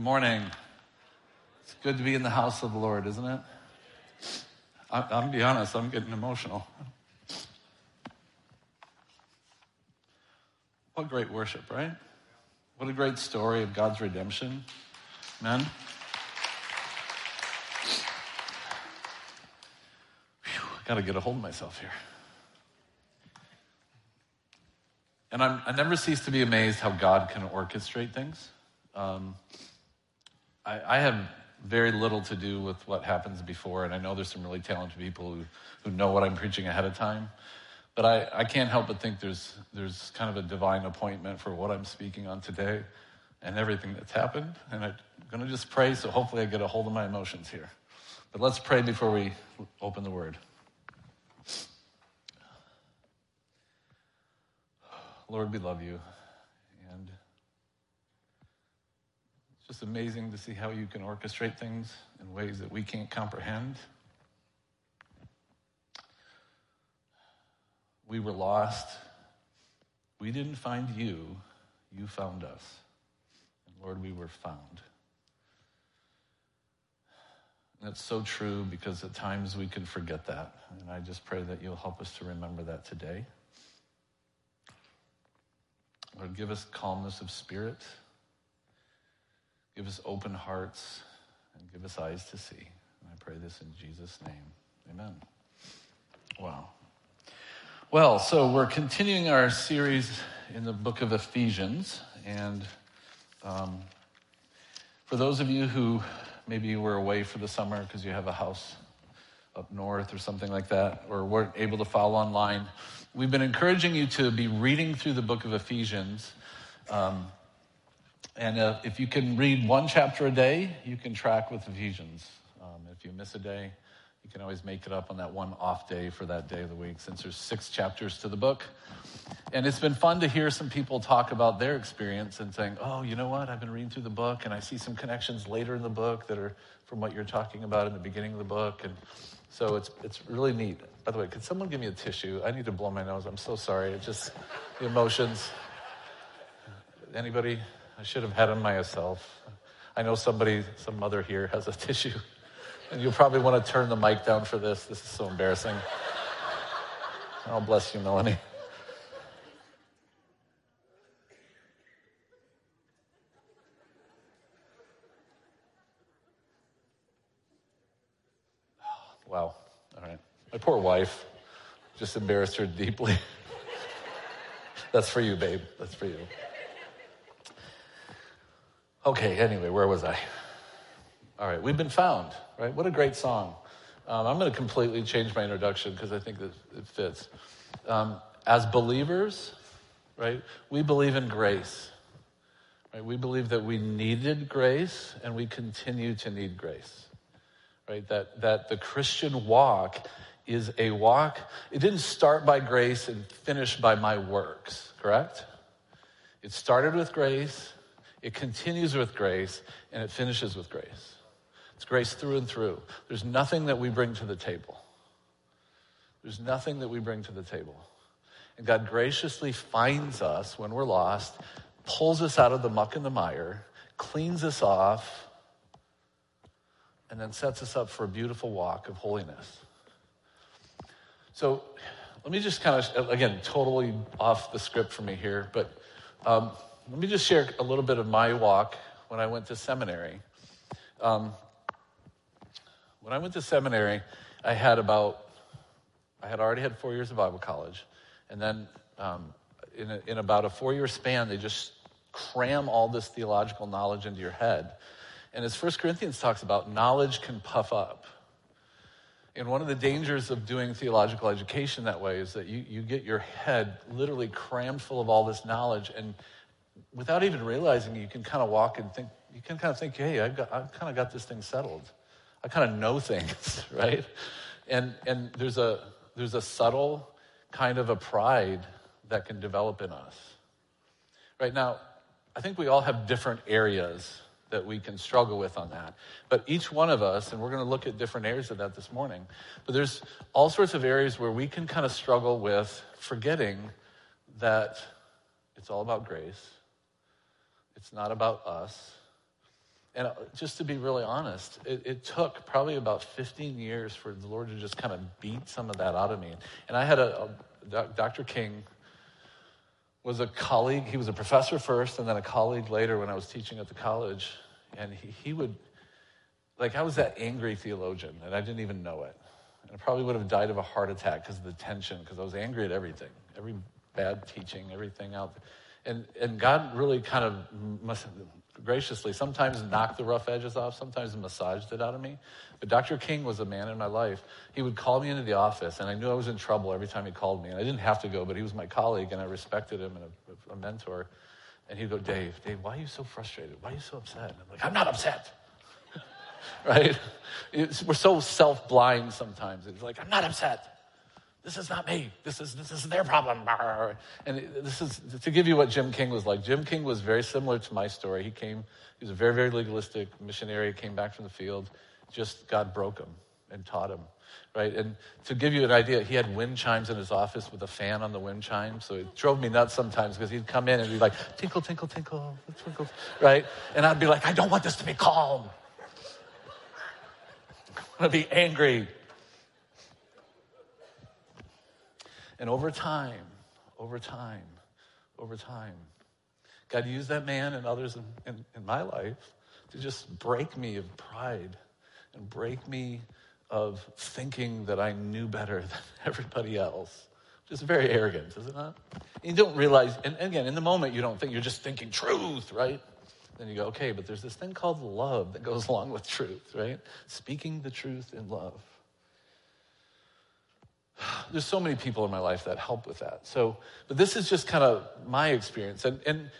Good morning. It's good to be in the house of the Lord, isn't it? I'm gonna be honest, I'm getting emotional. What great worship, right? What a great story of God's redemption. Amen. Whew, I got to get a hold of myself here. And I'm, i never cease to be amazed how God can orchestrate things. Um, I, I, have very little to do with what happens before, and I know there's some really talented people who, who know what I'm preaching ahead of time. But I, I can't help but think there's, there's kind of a divine appointment for what I'm speaking on today and everything that's happened. And I'm going to just pray, so hopefully I get a hold of my emotions here. But let's pray before we open the word. Lord, we love you. And it's just amazing to see how you can orchestrate things in ways that we can't comprehend. We were lost. We didn't find you, you found us. And Lord, we were found. And that's so true because at times we can forget that. And I just pray that you'll help us to remember that today. Lord, give us calmness of spirit, give us open hearts, and give us eyes to see. And I pray this in Jesus' name. Amen. Wow. Well, so we're continuing our series in the book of Ephesians. And um, for those of you who maybe you were away for the summer because you have a house up north or something like that, or weren't able to follow online, we've been encouraging you to be reading through the book of Ephesians. Um, and uh, if you can read one chapter a day, you can track with Ephesians. Um, if you miss a day, you can always make it up on that one off day for that day of the week, since there's six chapters to the book. And it's been fun to hear some people talk about their experience and saying, oh, you know what? I've been reading through the book, and I see some connections later in the book that are from what you're talking about in the beginning of the book. And so it's, it's really neat. By the way, could someone give me a tissue? I need to blow my nose. I'm so sorry. It's just the emotions. Anybody? I should have had them myself. I know somebody, some mother here has a tissue. And you'll probably want to turn the mic down for this. This is so embarrassing. Oh, bless you, Melanie. Wow. All right. My poor wife just embarrassed her deeply. That's for you, babe. That's for you. Okay, anyway, where was I? All right, we've been found, right? What a great song. Um, I'm going to completely change my introduction because I think that it fits. Um, as believers, right, we believe in grace. Right? We believe that we needed grace and we continue to need grace. Right? That, that the Christian walk is a walk, it didn't start by grace and finish by my works, correct? It started with grace, it continues with grace, and it finishes with grace. It's grace through and through. There's nothing that we bring to the table. There's nothing that we bring to the table. And God graciously finds us when we're lost, pulls us out of the muck and the mire, cleans us off, and then sets us up for a beautiful walk of holiness. So let me just kind of, again, totally off the script for me here, but um, let me just share a little bit of my walk when I went to seminary. Um, when I went to seminary, I had about, I had already had four years of Bible college. And then um, in, a, in about a four year span, they just cram all this theological knowledge into your head. And as First Corinthians talks about, knowledge can puff up. And one of the dangers of doing theological education that way is that you, you get your head literally crammed full of all this knowledge, and without even realizing, you can kind of walk and think, you can kind of think, hey, I've, got, I've kind of got this thing settled. I kind of know things, right? And, and there's, a, there's a subtle kind of a pride that can develop in us. Right now, I think we all have different areas that we can struggle with on that. But each one of us, and we're going to look at different areas of that this morning, but there's all sorts of areas where we can kind of struggle with forgetting that it's all about grace. It's not about us. And uh, just to be really honest, it, it, took probably about 15 years for the Lord to just kind of beat some of that out of me. And I had a, a Dr. King was a colleague. He was a professor first, and then a colleague later when I was teaching at the college. And he, he would, like, I was that angry theologian, and I didn't even know it. And I probably would have died of a heart attack because of the tension, because I was angry at everything, every bad teaching, everything out. And, and God really kind of graciously sometimes knocked the rough edges off, sometimes massaged it out of me. But Dr. King was a man in my life. He would call me into the office, and I knew I was in trouble every time he called me. And I didn't have to go, but he was my colleague, and I respected him and a, a mentor. And he'd go, Dave, Dave, why are you so frustrated? Why are you so upset? And I'm like, I'm not upset. right? It's, we're so self blind sometimes. It's like, I'm not upset. This is not me. This is, this is their problem. And this is to give you what Jim King was like. Jim King was very similar to my story. He came, he was a very, very legalistic missionary, came back from the field. Just God broke him and taught him, right? And to give you an idea, he had wind chimes in his office with a fan on the wind chime. So it drove me nuts sometimes because he'd come in and be like, tinkle, tinkle, tinkle, twinkle, right? And I'd be like, I don't want this to be calm. I want to be angry. And over time, over time, over time, God used that man and others in, in, in, my life to just break me of pride and break me of thinking that I knew better than everybody else. Just very arrogant, is it not? You don't realize, and again, in the moment, you don't think, you're just thinking truth, right? Then you go, okay, but there's this thing called love that goes along with truth, right? Speaking the truth in love there's so many people in my life that help with that. So, but this is just kind of my experience. And, and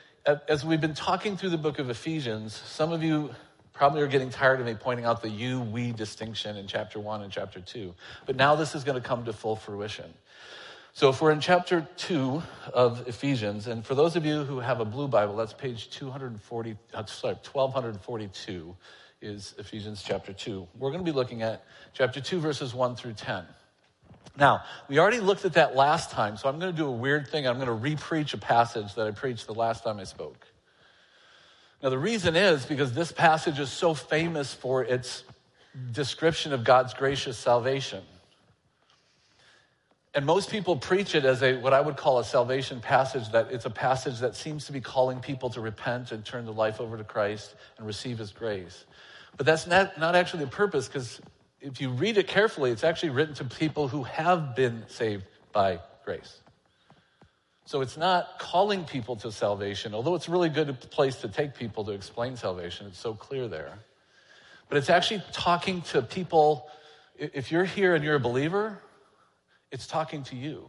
as we've been talking through the book of Ephesians, some of you probably are getting tired of me pointing out the you we distinction in chapter one and chapter two. But now this is going to come to full fruition. So if we're in chapter two of Ephesians, and for those of you who have a blue Bible, that's page 240, uh, sorry, 1242 is Ephesians chapter two. We're going to be looking at chapter two, verses one through 10. Now, we already looked at that last time, so I'm going to do a weird thing. I'm going to repreach a passage that I preached the last time I spoke. Now, the reason is because this passage is so famous for its description of God's gracious salvation. And most people preach it as a what I would call a salvation passage that it's a passage that seems to be calling people to repent and turn their life over to Christ and receive his grace. But that's not, not actually the purpose because if you read it carefully, it's actually written to people who have been saved by grace. So it's not calling people to salvation, although it's a really good place to take people to explain salvation. It's so clear there. But it's actually talking to people. If you're here and you're a believer, it's talking to you.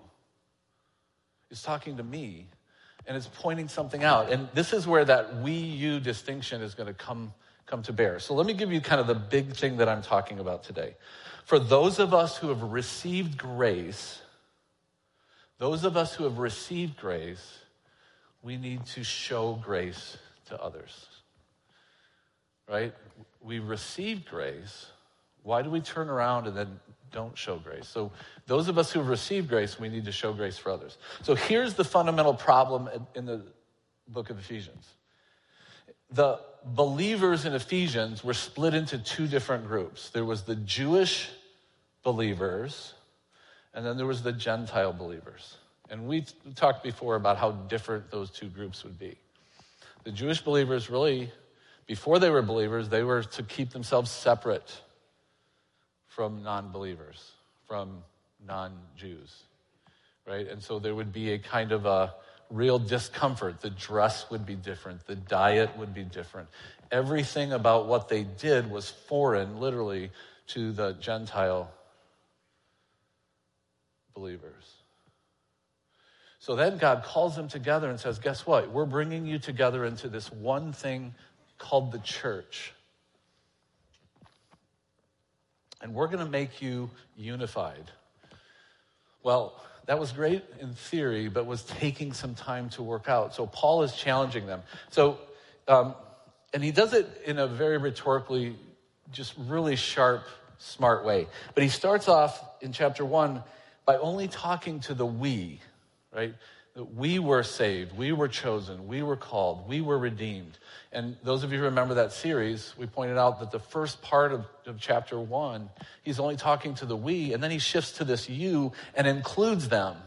It's talking to me. And it's pointing something out. And this is where that we you distinction is going to come come to bear. So let me give you kind of the big thing that I'm talking about today. For those of us who have received grace, those of us who have received grace, we need to show grace to others. Right? We received grace. Why do we turn around and then don't show grace? So, those of us who have received grace, we need to show grace for others. So, here's the fundamental problem in the book of Ephesians the believers in Ephesians were split into two different groups. There was the Jewish believers, and then there was the Gentile believers. And we talked before about how different those two groups would be. The Jewish believers really, before they were believers, they were to keep themselves separate from non believers, from non Jews, right? And so there would be a kind of a real discomfort. The dress would be different, the diet would be different. Everything about what they did was foreign, literally, to the Gentile believers. So then God calls them together and says, Guess what? We're bringing you together into this one thing called the church. And we're going to make you unified. Well, that was great in theory, but was taking some time to work out. So Paul is challenging them. So, um, and he does it in a very rhetorically, just really sharp, smart way. But he starts off in chapter one by only talking to the we, right? We were saved, we were chosen, we were called, we were redeemed. And those of you who remember that series, we pointed out that the first part of, of chapter one, he's only talking to the we, and then he shifts to this you and includes them.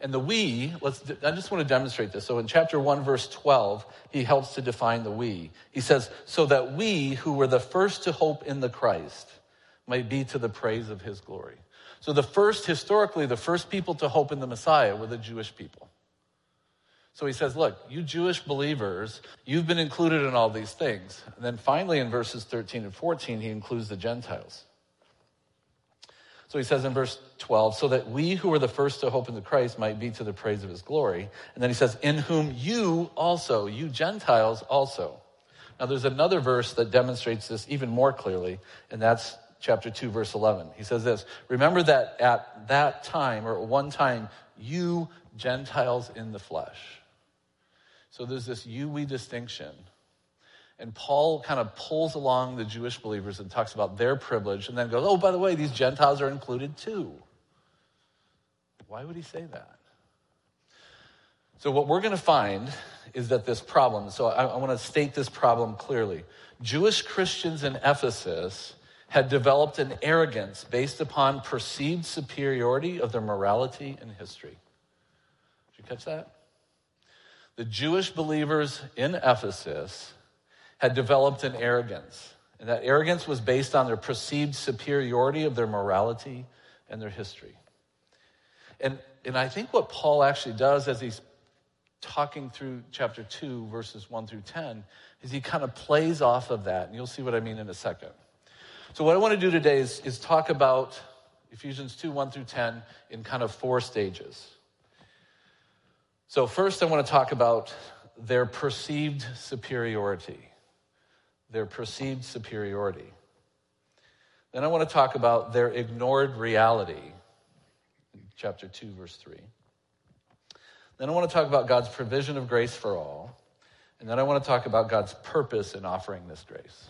And the we, let's, I just want to demonstrate this. So in chapter 1, verse 12, he helps to define the we. He says, So that we who were the first to hope in the Christ might be to the praise of his glory. So the first, historically, the first people to hope in the Messiah were the Jewish people. So he says, Look, you Jewish believers, you've been included in all these things. And then finally, in verses 13 and 14, he includes the Gentiles. So he says in verse 12, so that we who were the first to hope in the Christ might be to the praise of his glory. And then he says, in whom you also, you Gentiles also. Now there's another verse that demonstrates this even more clearly, and that's chapter 2, verse 11. He says this Remember that at that time, or at one time, you Gentiles in the flesh. So there's this you we distinction and Paul kind of pulls along the Jewish believers and talks about their privilege and then goes, oh, by the way, these Gentiles are included too. Why would he say that? So, what we're going to find is that this problem, so I, I want to state this problem clearly. Jewish Christians in Ephesus had developed an arrogance based upon perceived superiority of their morality and history. Did you catch that? The Jewish believers in Ephesus had developed an arrogance. And that arrogance was based on their perceived superiority of their morality and their history. And, and I think what Paul actually does as he's talking through chapter 2, verses 1 through 10, is he kind of plays off of that. And you'll see what I mean in a second. So, what I want to do today is, is talk about Ephesians 2, 1 through 10 in kind of four stages. So, first, I want to talk about their perceived superiority their perceived superiority. Then I want to talk about their ignored reality, chapter 2, verse 3. Then I want to talk about God's provision of grace for all. And then I want to talk about God's purpose in offering this grace.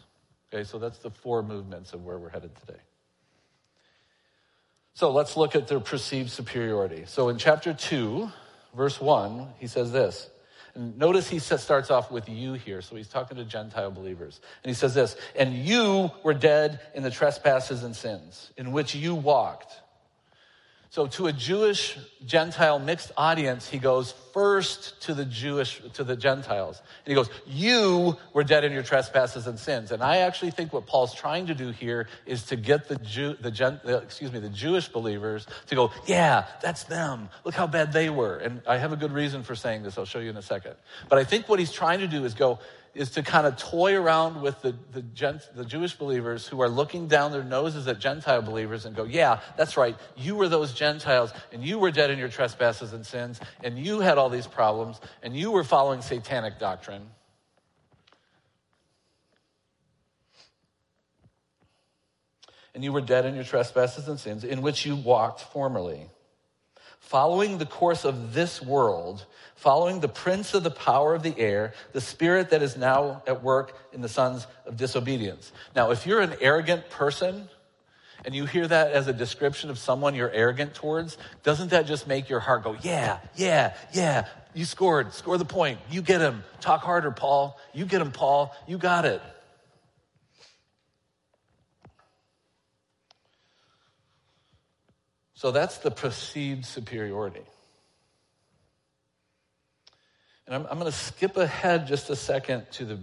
Okay, so that's the four movements of where we're headed today. So let's look at their perceived superiority. So in chapter 2, verse 1, he says this and notice he starts off with you here. So he's talking to Gentile believers. And he says this, and you were dead in the trespasses and sins in which you walked so to a Jewish Gentile mixed audience, he goes first to the Jewish, to the Gentiles. And he goes, you were dead in your trespasses and sins. And I actually think what Paul's trying to do here is to get the Jew, the, Gen, excuse me, the Jewish believers to go, yeah, that's them. Look how bad they were. And I have a good reason for saying this. I'll show you in a second. But I think what he's trying to do is go, is to kind of toy around with the, the, Gent, the Jewish believers who are looking down their noses at Gentile believers and go, yeah, that's right. You were those Gentiles and you were dead in your trespasses and sins and you had all these problems and you were following satanic doctrine. And you were dead in your trespasses and sins in which you walked formerly following the course of this world, following the prince of the power of the air, the spirit that is now at work in the sons of disobedience. Now, if you're an arrogant person, and you hear that as a description of someone you're arrogant towards, doesn't that just make your heart go, yeah, yeah, yeah, you scored, score the point, you get him, talk harder, Paul, you get him, Paul, you got it. So that's the perceived superiority. And I'm, I'm going to skip ahead just a second to the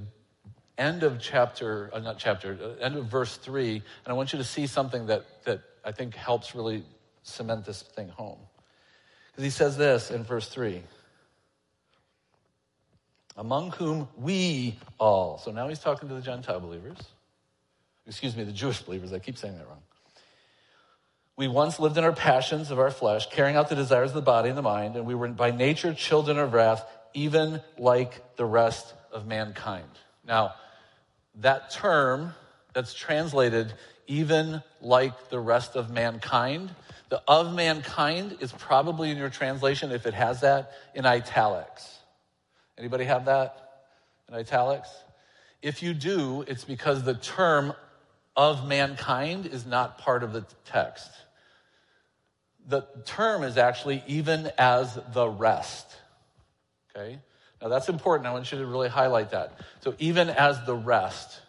end of chapter, uh, not chapter, uh, end of verse three, and I want you to see something that, that I think helps really cement this thing home. Because he says this in verse three among whom we all. So now he's talking to the Gentile believers. Excuse me, the Jewish believers. I keep saying that wrong. We once lived in our passions of our flesh, carrying out the desires of the body and the mind, and we were by nature children of wrath, even like the rest of mankind. Now, that term that's translated even like the rest of mankind, the of mankind is probably in your translation, if it has that, in italics. Anybody have that in italics? If you do, it's because the term of mankind is not part of the text the term is actually even as the rest. Okay? Now that's important. I want you to really highlight that. So, even as the rest.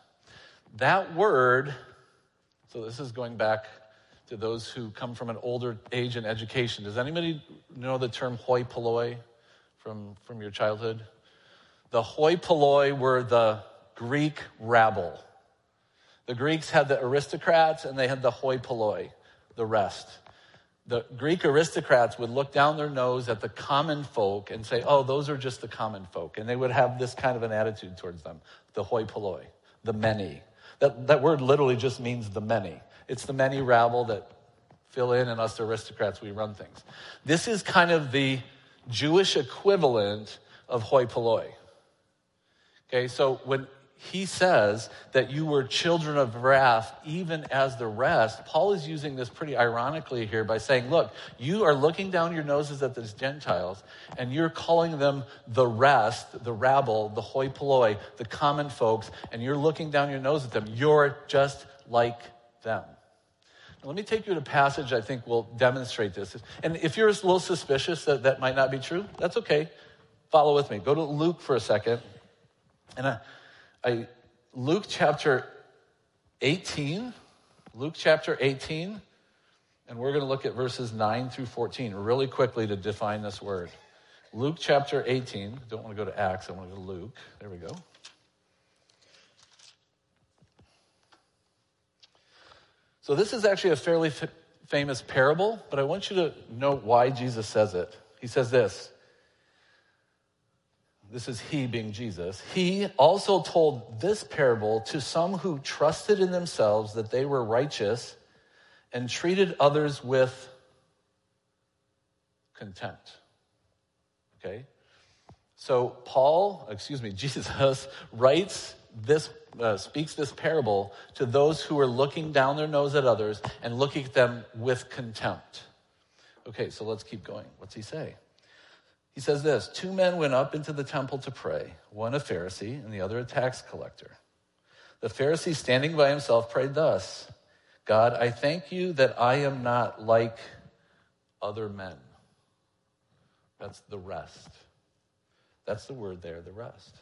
That word, so this is going back to those who come from an older age in education. Does anybody know the term hoi polloi from, from your childhood? The hoi polloi were the Greek rabble. The Greeks had the aristocrats and they had the hoi polloi, the rest. The Greek aristocrats would look down their nose at the common folk and say, oh, those are just the common folk. And they would have this kind of an attitude towards them the hoi polloi, the many. That, that word literally just means the many. It's the many rabble that fill in, and us aristocrats, we run things. This is kind of the Jewish equivalent of hoi polloi. Okay, so when he says that you were children of wrath even as the rest. Paul is using this pretty ironically here by saying, look, you are looking down your noses at these Gentiles and you're calling them the rest, the rabble, the hoi polloi, the common folks, and you're looking down your nose at them. You're just like them. Now, let me take you to a passage I think will demonstrate this. And if you're a little suspicious that that might not be true, that's okay. Follow with me. Go to Luke for a second. And I, I, Luke chapter 18, Luke chapter 18, and we're going to look at verses 9 through 14 really quickly to define this word. Luke chapter 18, don't want to go to Acts, I want to go to Luke. There we go. So, this is actually a fairly f- famous parable, but I want you to know why Jesus says it. He says this this is he being Jesus, he also told this parable to some who trusted in themselves that they were righteous and treated others with contempt. Okay? So Paul, excuse me, Jesus writes this, uh, speaks this parable to those who are looking down their nose at others and looking at them with contempt. Okay, so let's keep going. What's he say? He says this Two men went up into the temple to pray, one a Pharisee and the other a tax collector. The Pharisee, standing by himself, prayed thus God, I thank you that I am not like other men. That's the rest. That's the word there, the rest.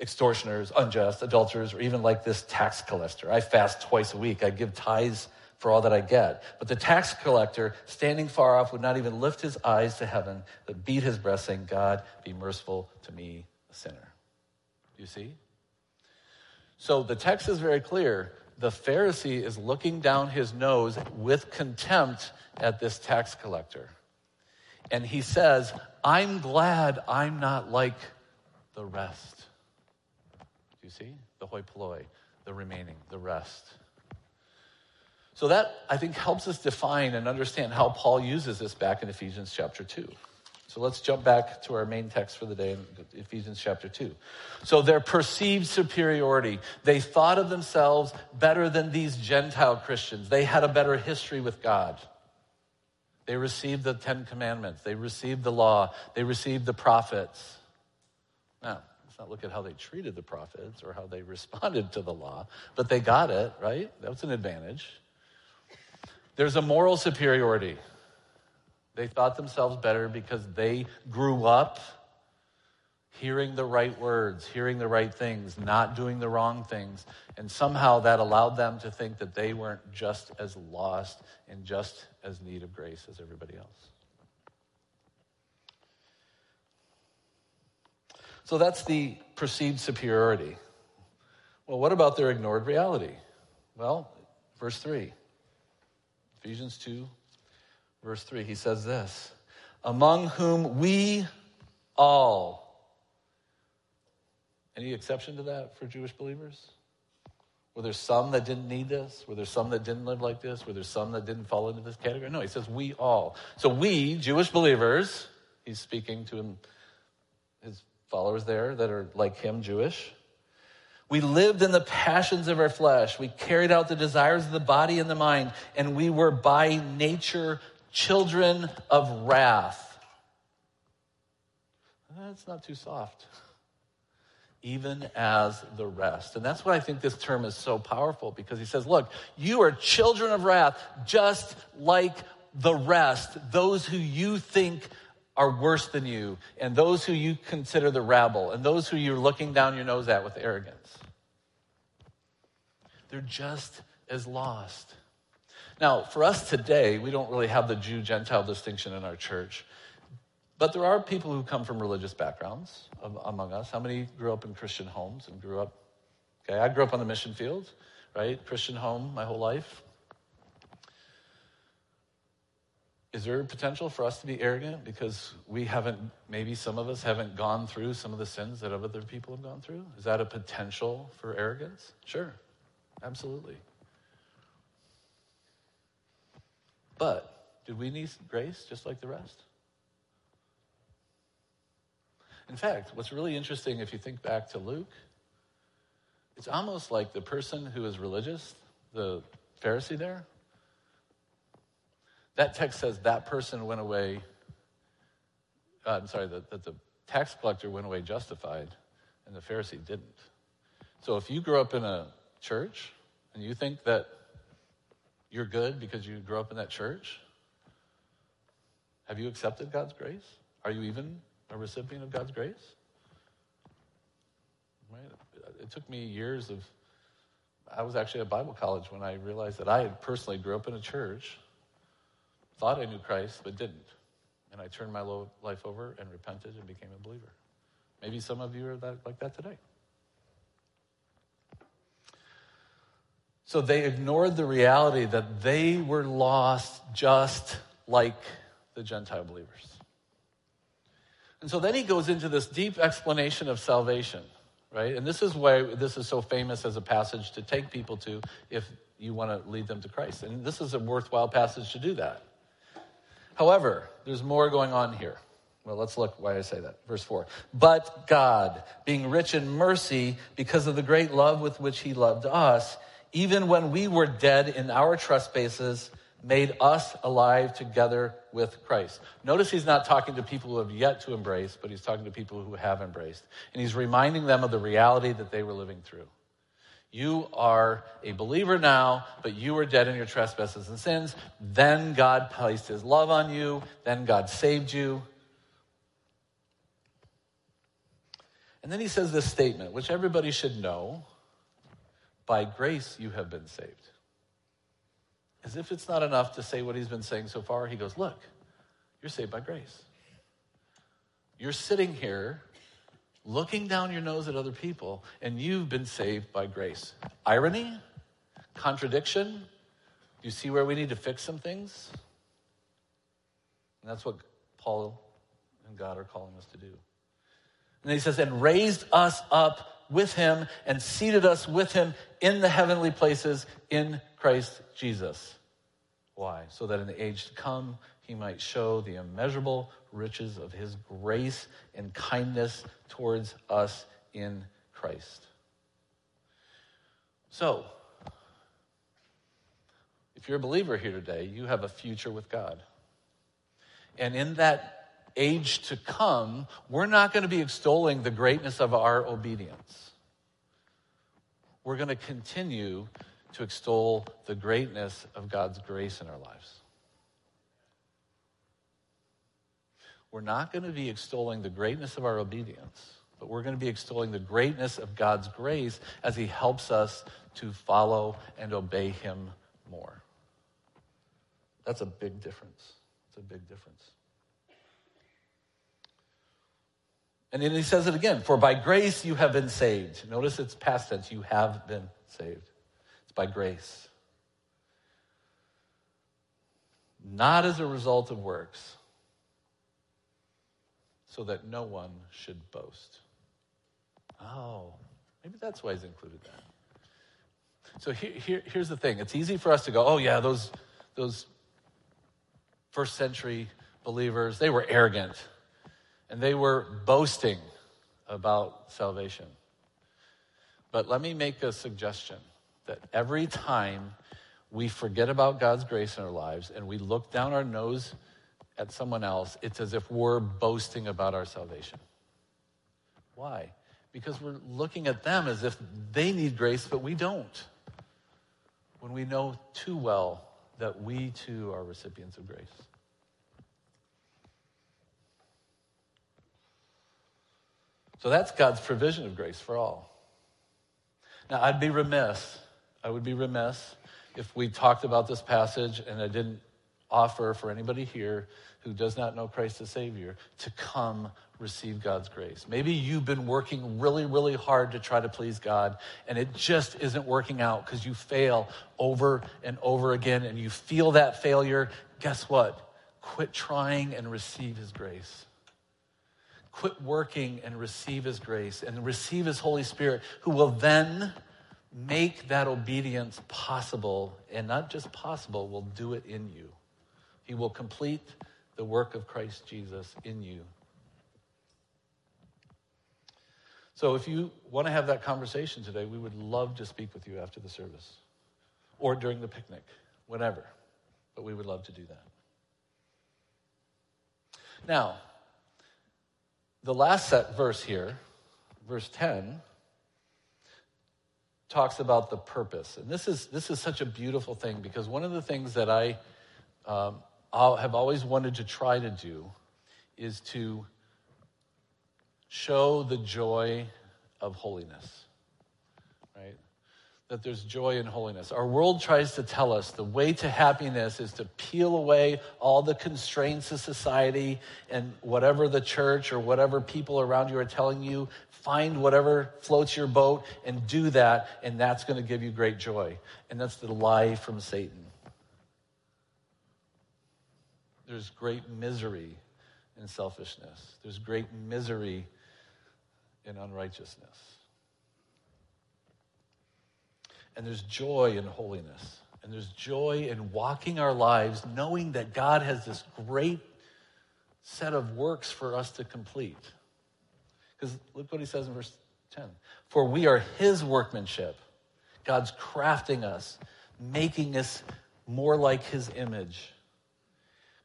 Extortioners, unjust, adulterers, or even like this tax collector. I fast twice a week. I give tithes for all that I get. But the tax collector, standing far off, would not even lift his eyes to heaven, but beat his breast, saying, God, be merciful to me, a sinner. You see? So the text is very clear. The Pharisee is looking down his nose with contempt at this tax collector. And he says, I'm glad I'm not like the rest. Do you see? The hoi polloi, the remaining, the rest. So that, I think, helps us define and understand how Paul uses this back in Ephesians chapter 2. So let's jump back to our main text for the day in Ephesians chapter 2. So their perceived superiority, they thought of themselves better than these Gentile Christians. They had a better history with God. They received the Ten Commandments, they received the law, they received the prophets. Now, let's not look at how they treated the prophets or how they responded to the law, but they got it, right? That was an advantage. There's a moral superiority. They thought themselves better because they grew up hearing the right words, hearing the right things, not doing the wrong things. And somehow that allowed them to think that they weren't just as lost and just as need of grace as everybody else. So that's the perceived superiority. Well, what about their ignored reality? Well, verse 3 Ephesians 2, verse 3, he says this Among whom we all. Any exception to that for Jewish believers? Were there some that didn't need this? Were there some that didn't live like this? Were there some that didn't fall into this category? No, he says we all. So we, Jewish believers, he's speaking to him, his followers there that are like him, Jewish. We lived in the passions of our flesh. We carried out the desires of the body and the mind, and we were by nature children of wrath. That's not too soft. Even as the rest. And that's why I think this term is so powerful because he says, look, you are children of wrath just like the rest, those who you think are worse than you, and those who you consider the rabble, and those who you're looking down your nose at with arrogance. They're just as lost. Now, for us today, we don't really have the Jew Gentile distinction in our church. But there are people who come from religious backgrounds among us. How many grew up in Christian homes and grew up? Okay, I grew up on the mission field, right? Christian home my whole life. Is there a potential for us to be arrogant because we haven't, maybe some of us haven't gone through some of the sins that other people have gone through? Is that a potential for arrogance? Sure, absolutely. But did we need grace just like the rest? In fact, what's really interesting if you think back to Luke, it's almost like the person who is religious, the Pharisee there, that text says that person went away. Uh, I'm sorry, that, that the tax collector went away justified and the Pharisee didn't. So if you grew up in a church and you think that you're good because you grew up in that church, have you accepted God's grace? Are you even a recipient of God's grace? Right? It took me years of, I was actually at Bible college when I realized that I had personally grew up in a church, thought I knew Christ, but didn't. And I turned my life over and repented and became a believer. Maybe some of you are that, like that today. So they ignored the reality that they were lost just like the Gentile believers. And so then he goes into this deep explanation of salvation, right? And this is why this is so famous as a passage to take people to if you want to lead them to Christ. And this is a worthwhile passage to do that. However, there's more going on here. Well, let's look why I say that. Verse 4. But God, being rich in mercy, because of the great love with which he loved us, even when we were dead in our trespasses, made us alive together with Christ. Notice he's not talking to people who have yet to embrace, but he's talking to people who have embraced. And he's reminding them of the reality that they were living through. You are a believer now, but you were dead in your trespasses and sins. Then God placed his love on you. Then God saved you. And then he says this statement, which everybody should know by grace you have been saved. As if it's not enough to say what he's been saying so far, he goes, Look, you're saved by grace. You're sitting here looking down your nose at other people, and you've been saved by grace. Irony? Contradiction? You see where we need to fix some things? And that's what Paul and God are calling us to do. And he says, and raised us up with him and seated us with him in the heavenly places in Christ Jesus. Why? So that in the age to come, he might show the immeasurable riches of his grace and kindness towards us in Christ. So, if you're a believer here today, you have a future with God. And in that age to come, we're not going to be extolling the greatness of our obedience. We're going to continue to extol the greatness of God's grace in our lives. We're not going to be extolling the greatness of our obedience, but we're going to be extolling the greatness of God's grace as He helps us to follow and obey Him more. That's a big difference. It's a big difference. And then he says it again for by grace you have been saved. Notice it's past tense, you have been saved It's by grace. Not as a result of works, so that no one should boast. Oh, maybe that's why he's included that. So here, here, here's the thing it's easy for us to go, oh, yeah, those, those first century believers, they were arrogant and they were boasting about salvation. But let me make a suggestion that every time we forget about God's grace in our lives and we look down our nose at someone else, it's as if we're boasting about our salvation. Why? Because we're looking at them as if they need grace, but we don't. When we know too well that we too are recipients of grace. So that's God's provision of grace for all. Now, I'd be remiss, I would be remiss if we talked about this passage and I didn't offer for anybody here who does not know Christ as Savior to come receive God's grace. Maybe you've been working really, really hard to try to please God and it just isn't working out because you fail over and over again and you feel that failure. Guess what? Quit trying and receive His grace. Quit working and receive His grace and receive His Holy Spirit, who will then make that obedience possible, and not just possible, will do it in you. He will complete the work of Christ Jesus in you. So if you want to have that conversation today, we would love to speak with you after the service or during the picnic, whatever. But we would love to do that. Now, the last set verse here, verse 10, talks about the purpose. And this is, this is such a beautiful thing because one of the things that I um, have always wanted to try to do is to show the joy of holiness, right? That there's joy in holiness. Our world tries to tell us the way to happiness is to peel away all the constraints of society and whatever the church or whatever people around you are telling you. Find whatever floats your boat and do that, and that's going to give you great joy. And that's the lie from Satan. There's great misery in selfishness, there's great misery in unrighteousness. And there's joy in holiness. And there's joy in walking our lives knowing that God has this great set of works for us to complete. Because look what he says in verse 10 For we are his workmanship. God's crafting us, making us more like his image.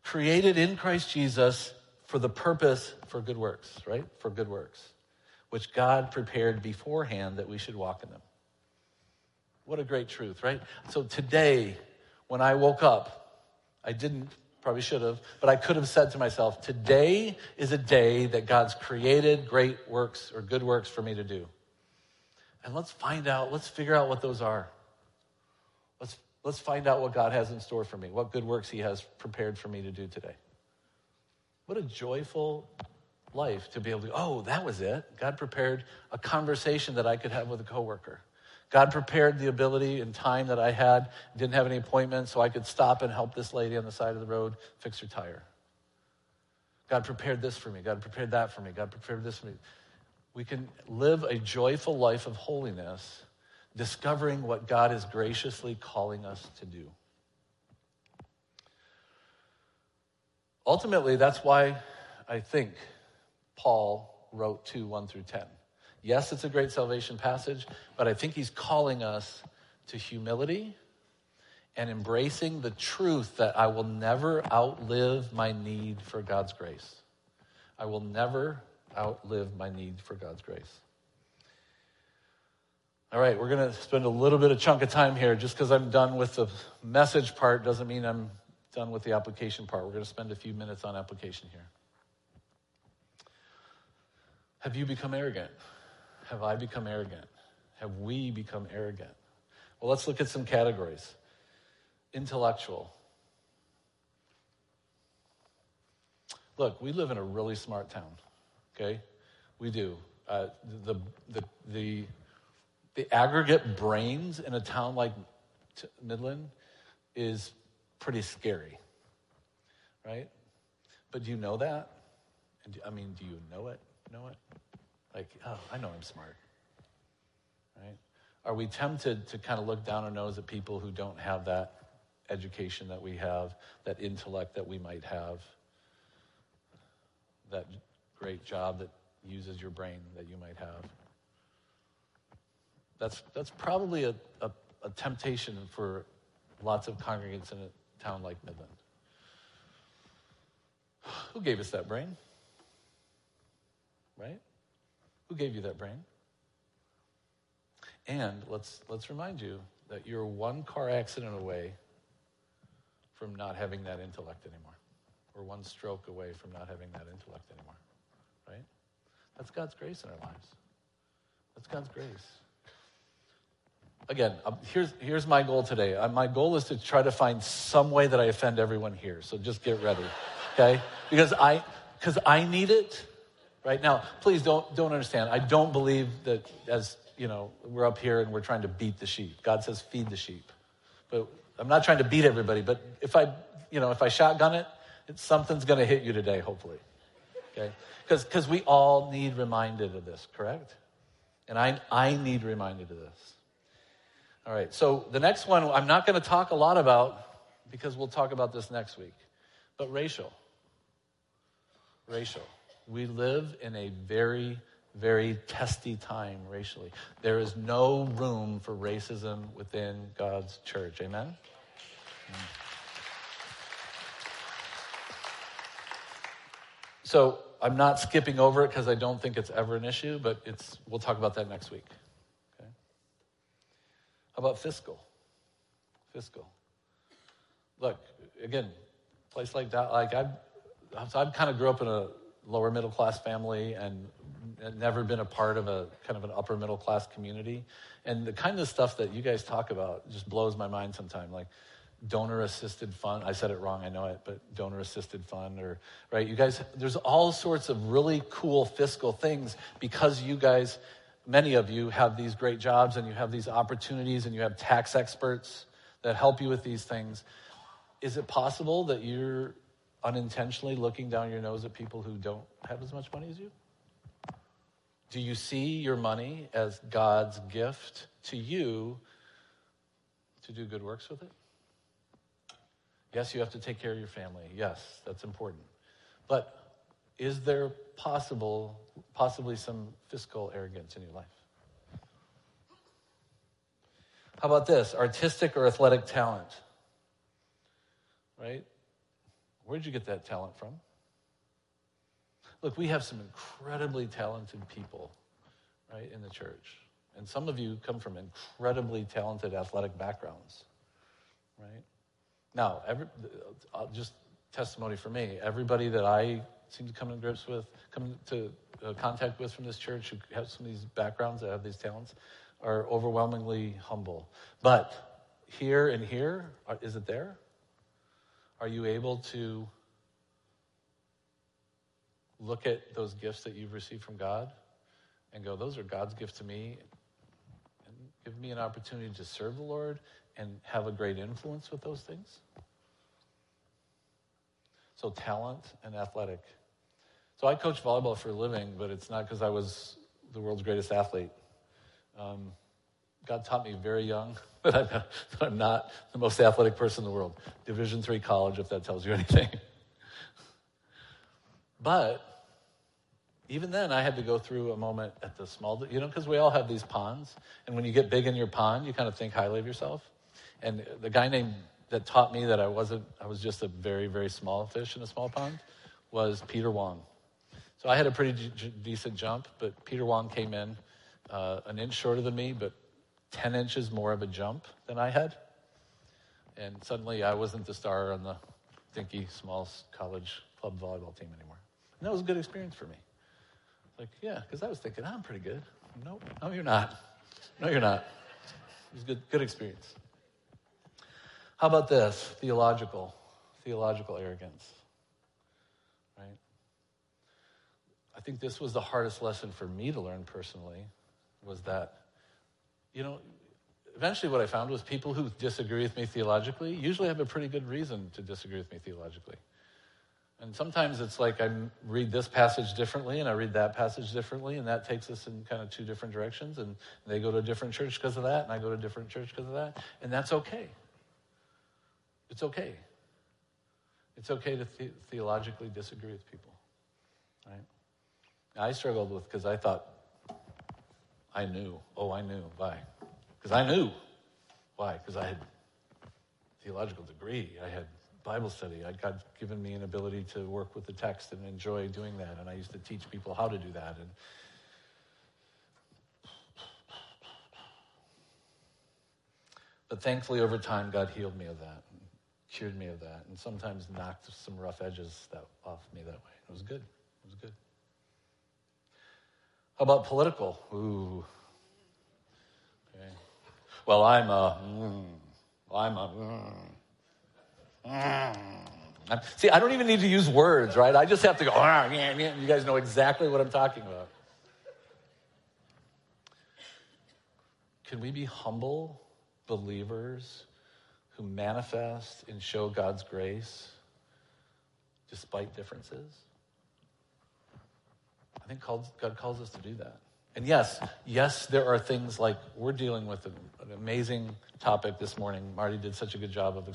Created in Christ Jesus for the purpose for good works, right? For good works which God prepared beforehand that we should walk in them. What a great truth, right? So today, when I woke up, I didn't, probably should have, but I could have said to myself, today is a day that God's created great works or good works for me to do. And let's find out, let's figure out what those are. Let's, find out what God has in store for me, what good works He has prepared for me to do today. What a joyful life to be able to, oh, that was it. God prepared a conversation that I could have with a coworker. God prepared the ability and time that I had, didn't have any appointments, so I could stop and help this lady on the side of the road fix her tire. God prepared this for me. God prepared that for me. God prepared this for me. We can live a joyful life of holiness, discovering what God is graciously calling us to do. Ultimately, that's why I think Paul wrote 2 1 through 10. Yes, it's a great salvation passage, but I think he's calling us to humility and embracing the truth that I will never outlive my need for God's grace. I will never outlive my need for God's grace. All right, we're going to spend a little bit of chunk of time here. Just because I'm done with the message part doesn't mean I'm done with the application part. We're going to spend a few minutes on application here. Have you become arrogant? Have I become arrogant? Have we become arrogant? Well, let's look at some categories. Intellectual. Look, we live in a really smart town, okay? We do. Uh, the, the, the, the aggregate brains in a town like Midland is pretty scary, right? But do you know that? I mean, do you know it? know it? Like, oh, I know I'm smart. Right? Are we tempted to kind of look down our nose at people who don't have that education that we have, that intellect that we might have, that great job that uses your brain that you might have? That's, that's probably a, a, a temptation for lots of congregants in a town like Midland. Who gave us that brain? right? Who gave you that brain? And let's, let's remind you that you're one car accident away from not having that intellect anymore. We're one stroke away from not having that intellect anymore, right? That's God's grace in our lives. That's God's grace. Again, um, here's, here's my goal today. Uh, my goal is to try to find some way that I offend everyone here. So just get ready, okay? Because I, because I need it right now. Please don't don't understand. I don't believe that as you know we're up here and we're trying to beat the sheep. God says feed the sheep, but I'm not trying to beat everybody. But if I you know if I shotgun it, it something's going to hit you today. Hopefully, okay? Because because we all need reminded of this, correct? And I I need reminded of this. All right. So the next one I'm not going to talk a lot about because we'll talk about this next week. But racial. Racial. We live in a very, very testy time racially. There is no room for racism within God's church. Amen? So I'm not skipping over it because I don't think it's ever an issue, but it's, we'll talk about that next week. About fiscal? Fiscal. Look, again, place like that, like I've, I've kind of grew up in a lower middle class family and never been a part of a kind of an upper middle class community. And the kind of stuff that you guys talk about just blows my mind sometimes. Like donor assisted fund. I said it wrong, I know it, but donor assisted fund or, right? You guys, there's all sorts of really cool fiscal things because you guys, many of you have these great jobs and you have these opportunities and you have tax experts that help you with these things. Is it possible that you're unintentionally looking down your nose at people who don't have as much money as you? Do you see your money as God's gift to you to do good works with it? Yes, you have to take care of your family. Yes, that's important. But is there possible possibly some fiscal arrogance in your life? How about this? Artistic or athletic talent? Right? Where'd you get that talent from? Look, we have some incredibly talented people, right, in the church. And some of you come from incredibly talented athletic backgrounds, right? Now, every, uh, just testimony for me. Everybody that I seem to come in grips with, come to uh, contact with from this church who have some of these backgrounds that have these talents are overwhelmingly humble. But here and here, are, is it there? Are you able to look at those gifts that you've received from God and go, those are God's gift to me, and give me an opportunity to serve the Lord and have a great influence with those things? So, talent and athletic. So, I coach volleyball for a living, but it's not because I was the world's greatest athlete. Um, God taught me very young that I'm not the most athletic person in the world. Division three college, if that tells you anything. but even then, I had to go through a moment at the small, you know, because we all have these ponds. And when you get big in your pond, you kind of think highly of yourself. And the guy named that taught me that I wasn't, I was just a very, very small fish in a small pond was Peter Wong. So I had a pretty d- decent jump, but Peter Wong came in uh, an inch shorter than me, but 10 inches more of a jump than I had. And suddenly I wasn't the star on the dinky, small college club volleyball team anymore. And that was a good experience for me. Like, yeah, because I was thinking, I'm pretty good. Nope, no, you're not. No, you're not. It was a good, good experience. How about this? Theological, theological arrogance. Right? I think this was the hardest lesson for me to learn personally was that you know, eventually what I found was people who disagree with me theologically usually have a pretty good reason to disagree with me theologically. And sometimes it's like I read this passage differently and I read that passage differently, and that takes us in kind of two different directions. And they go to a different church because of that, and I go to a different church because of that. And that's okay. It's okay. It's okay to the- theologically disagree with people. Right? I struggled with because I thought I knew. Oh, I knew. Why? Because I knew. Why? Because I had theological degree. I had Bible study. I God given me an ability to work with the text and enjoy doing that. And I used to teach people how to do that. And but thankfully, over time, God healed me of that, cured me of that and sometimes knocked some rough edges that, off me that way. It was good. It was good. How about political? Ooh. Okay. Well, I'm a. Mm, I'm a. Mm, mm. See, I don't even need to use words, right? I just have to go, ah, you guys know exactly what I'm talking about. Can we be humble believers who manifest and show God's grace despite differences? I think God calls us to do that. And yes, yes, there are things like we're dealing with an, amazing topic this morning. Marty did such a good job of,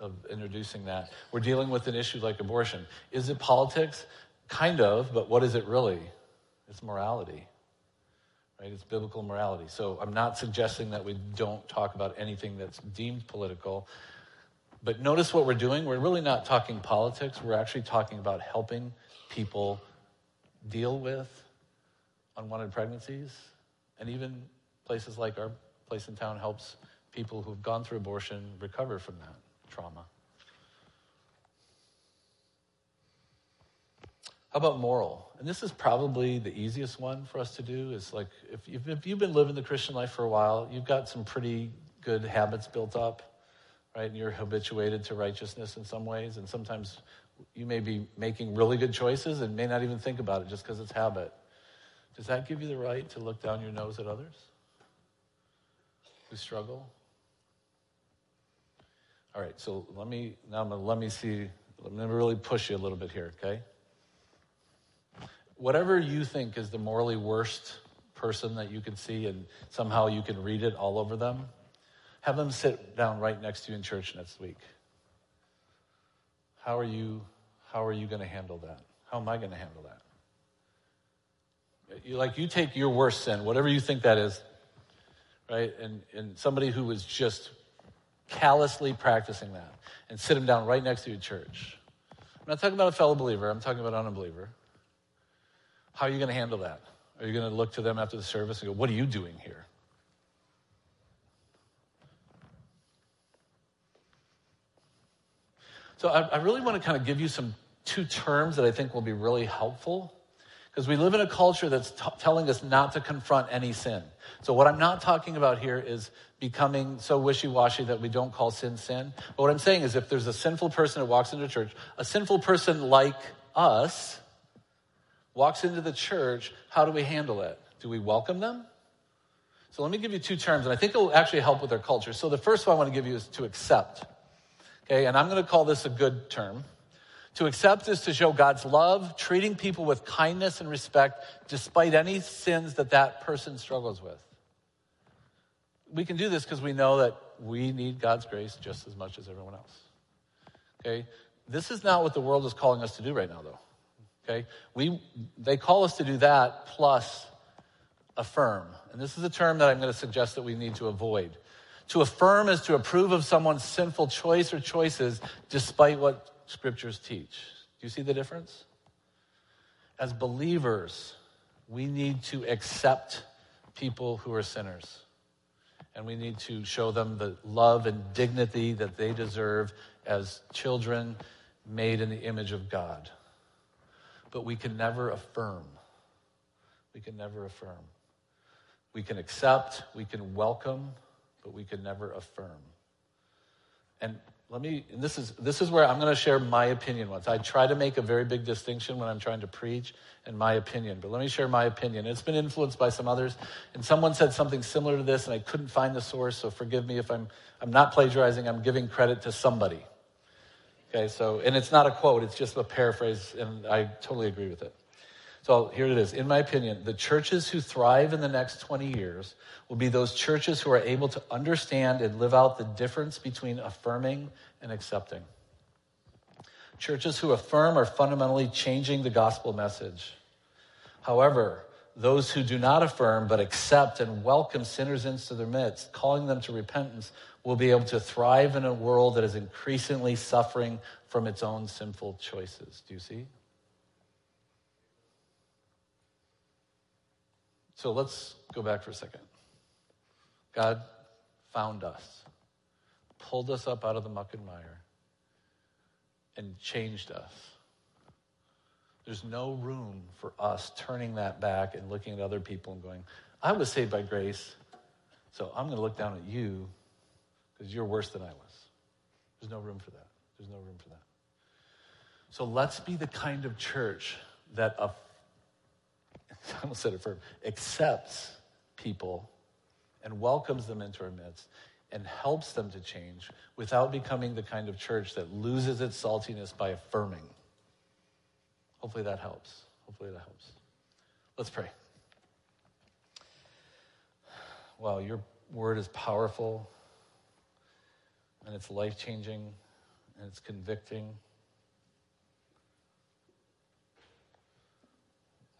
of introducing that. We're dealing with an issue like abortion. Is it politics? Kind of, but what is it really? It's morality, right? It's biblical morality. So I'm not suggesting that we don't talk about anything that's deemed political. But notice what we're doing. We're really not talking politics. We're actually talking about helping people deal with unwanted pregnancies. And even places like our place in town helps people who've gone through abortion recover from that trauma. How about moral? And this is probably the easiest one for us to do. Is like if you've, if you've been living the Christian life for a while, you've got some pretty good habits built up, right? And you're habituated to righteousness in some ways. And sometimes you may be making really good choices and may not even think about it just because it's habit. Does that give you the right to look down your nose at others who struggle? All right, so let me now let me see. Let me really push you a little bit here, okay? Whatever you think is the morally worst person that you can see, and somehow you can read it all over them, have them sit down right next to you in church next week. How are you, how are you going to handle that? How am I going to handle that? You, like you take your worst sin, whatever you think that is, right? And, and somebody who is just callously practicing that and sit them down right next to you in church. I'm not talking about a fellow believer, I'm talking about an unbeliever. How are you going to handle that? Are you going to look to them after the service and go, What are you doing here? So I, I really want to kind of give you some two terms that I think will be really helpful because we live in a culture that's t- telling us not to confront any sin. So, what I'm not talking about here is becoming so wishy washy that we don't call sin sin. But what I'm saying is, if there's a sinful person that walks into church, a sinful person like us walks into the church, how do we handle it? Do we welcome them? So, let me give you two terms, and I think it will actually help with their culture. So, the first one I want to give you is to accept. Okay, and I'm going to call this a good term. To accept is to show God's love, treating people with kindness and respect despite any sins that that person struggles with. We can do this because we know that we need God's grace just as much as everyone else. Okay? This is not what the world is calling us to do right now, though. Okay? We, they call us to do that plus affirm. And this is a term that I'm going to suggest that we need to avoid. To affirm is to approve of someone's sinful choice or choices despite what scriptures teach. Do you see the difference? As believers, we need to accept people who are sinners. And we need to show them the love and dignity that they deserve as children made in the image of God. But we can never affirm. We can never affirm. We can accept, we can welcome, but we can never affirm. And let me, and this is, this is where I'm going to share my opinion once. I try to make a very big distinction when I'm trying to preach and my opinion, but let me share my opinion. It's been influenced by some others, and someone said something similar to this, and I couldn't find the source, so forgive me if I'm, I'm not plagiarizing, I'm giving credit to somebody. Okay, so, and it's not a quote, it's just a paraphrase, and I totally agree with it. So here it is. In my opinion, the churches who thrive in the next 20 years will be those churches who are able to understand and live out the difference between affirming and accepting. Churches who affirm are fundamentally changing the gospel message. However, those who do not affirm but accept and welcome sinners into their midst, calling them to repentance, will be able to thrive in a world that is increasingly suffering from its own sinful choices. Do you see? So let's go back for a second. God found us, pulled us up out of the muck and mire, and changed us. There's no room for us turning that back and looking at other people and going, I was saved by grace, so I'm going to look down at you because you're worse than I was. There's no room for that. There's no room for that. So let's be the kind of church that, uh, I almost said it firm, accepts people and welcomes them into our midst and helps them to change without becoming the kind of church that loses its saltiness by affirming. Hopefully that helps. Hopefully that helps. Let's pray. Wow, your word is powerful and it's life changing and it's convicting.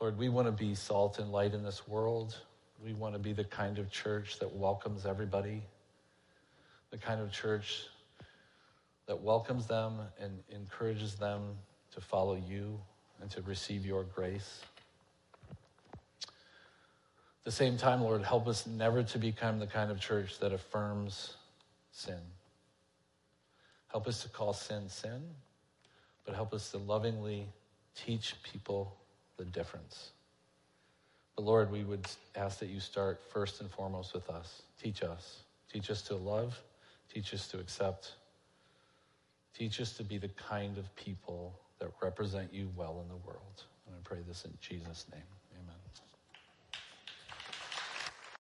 Lord, we want to be salt and light in this world. We want to be the kind of church that welcomes everybody, the kind of church that welcomes them and encourages them to follow you and to receive your grace. At the same time, Lord, help us never to become the kind of church that affirms sin. Help us to call sin sin, but help us to lovingly teach people the difference. But Lord, we would ask that you start first and foremost with us. Teach us. Teach us to love. Teach us to accept. Teach us to be the kind of people that represent you well in the world. And I pray this in Jesus' name.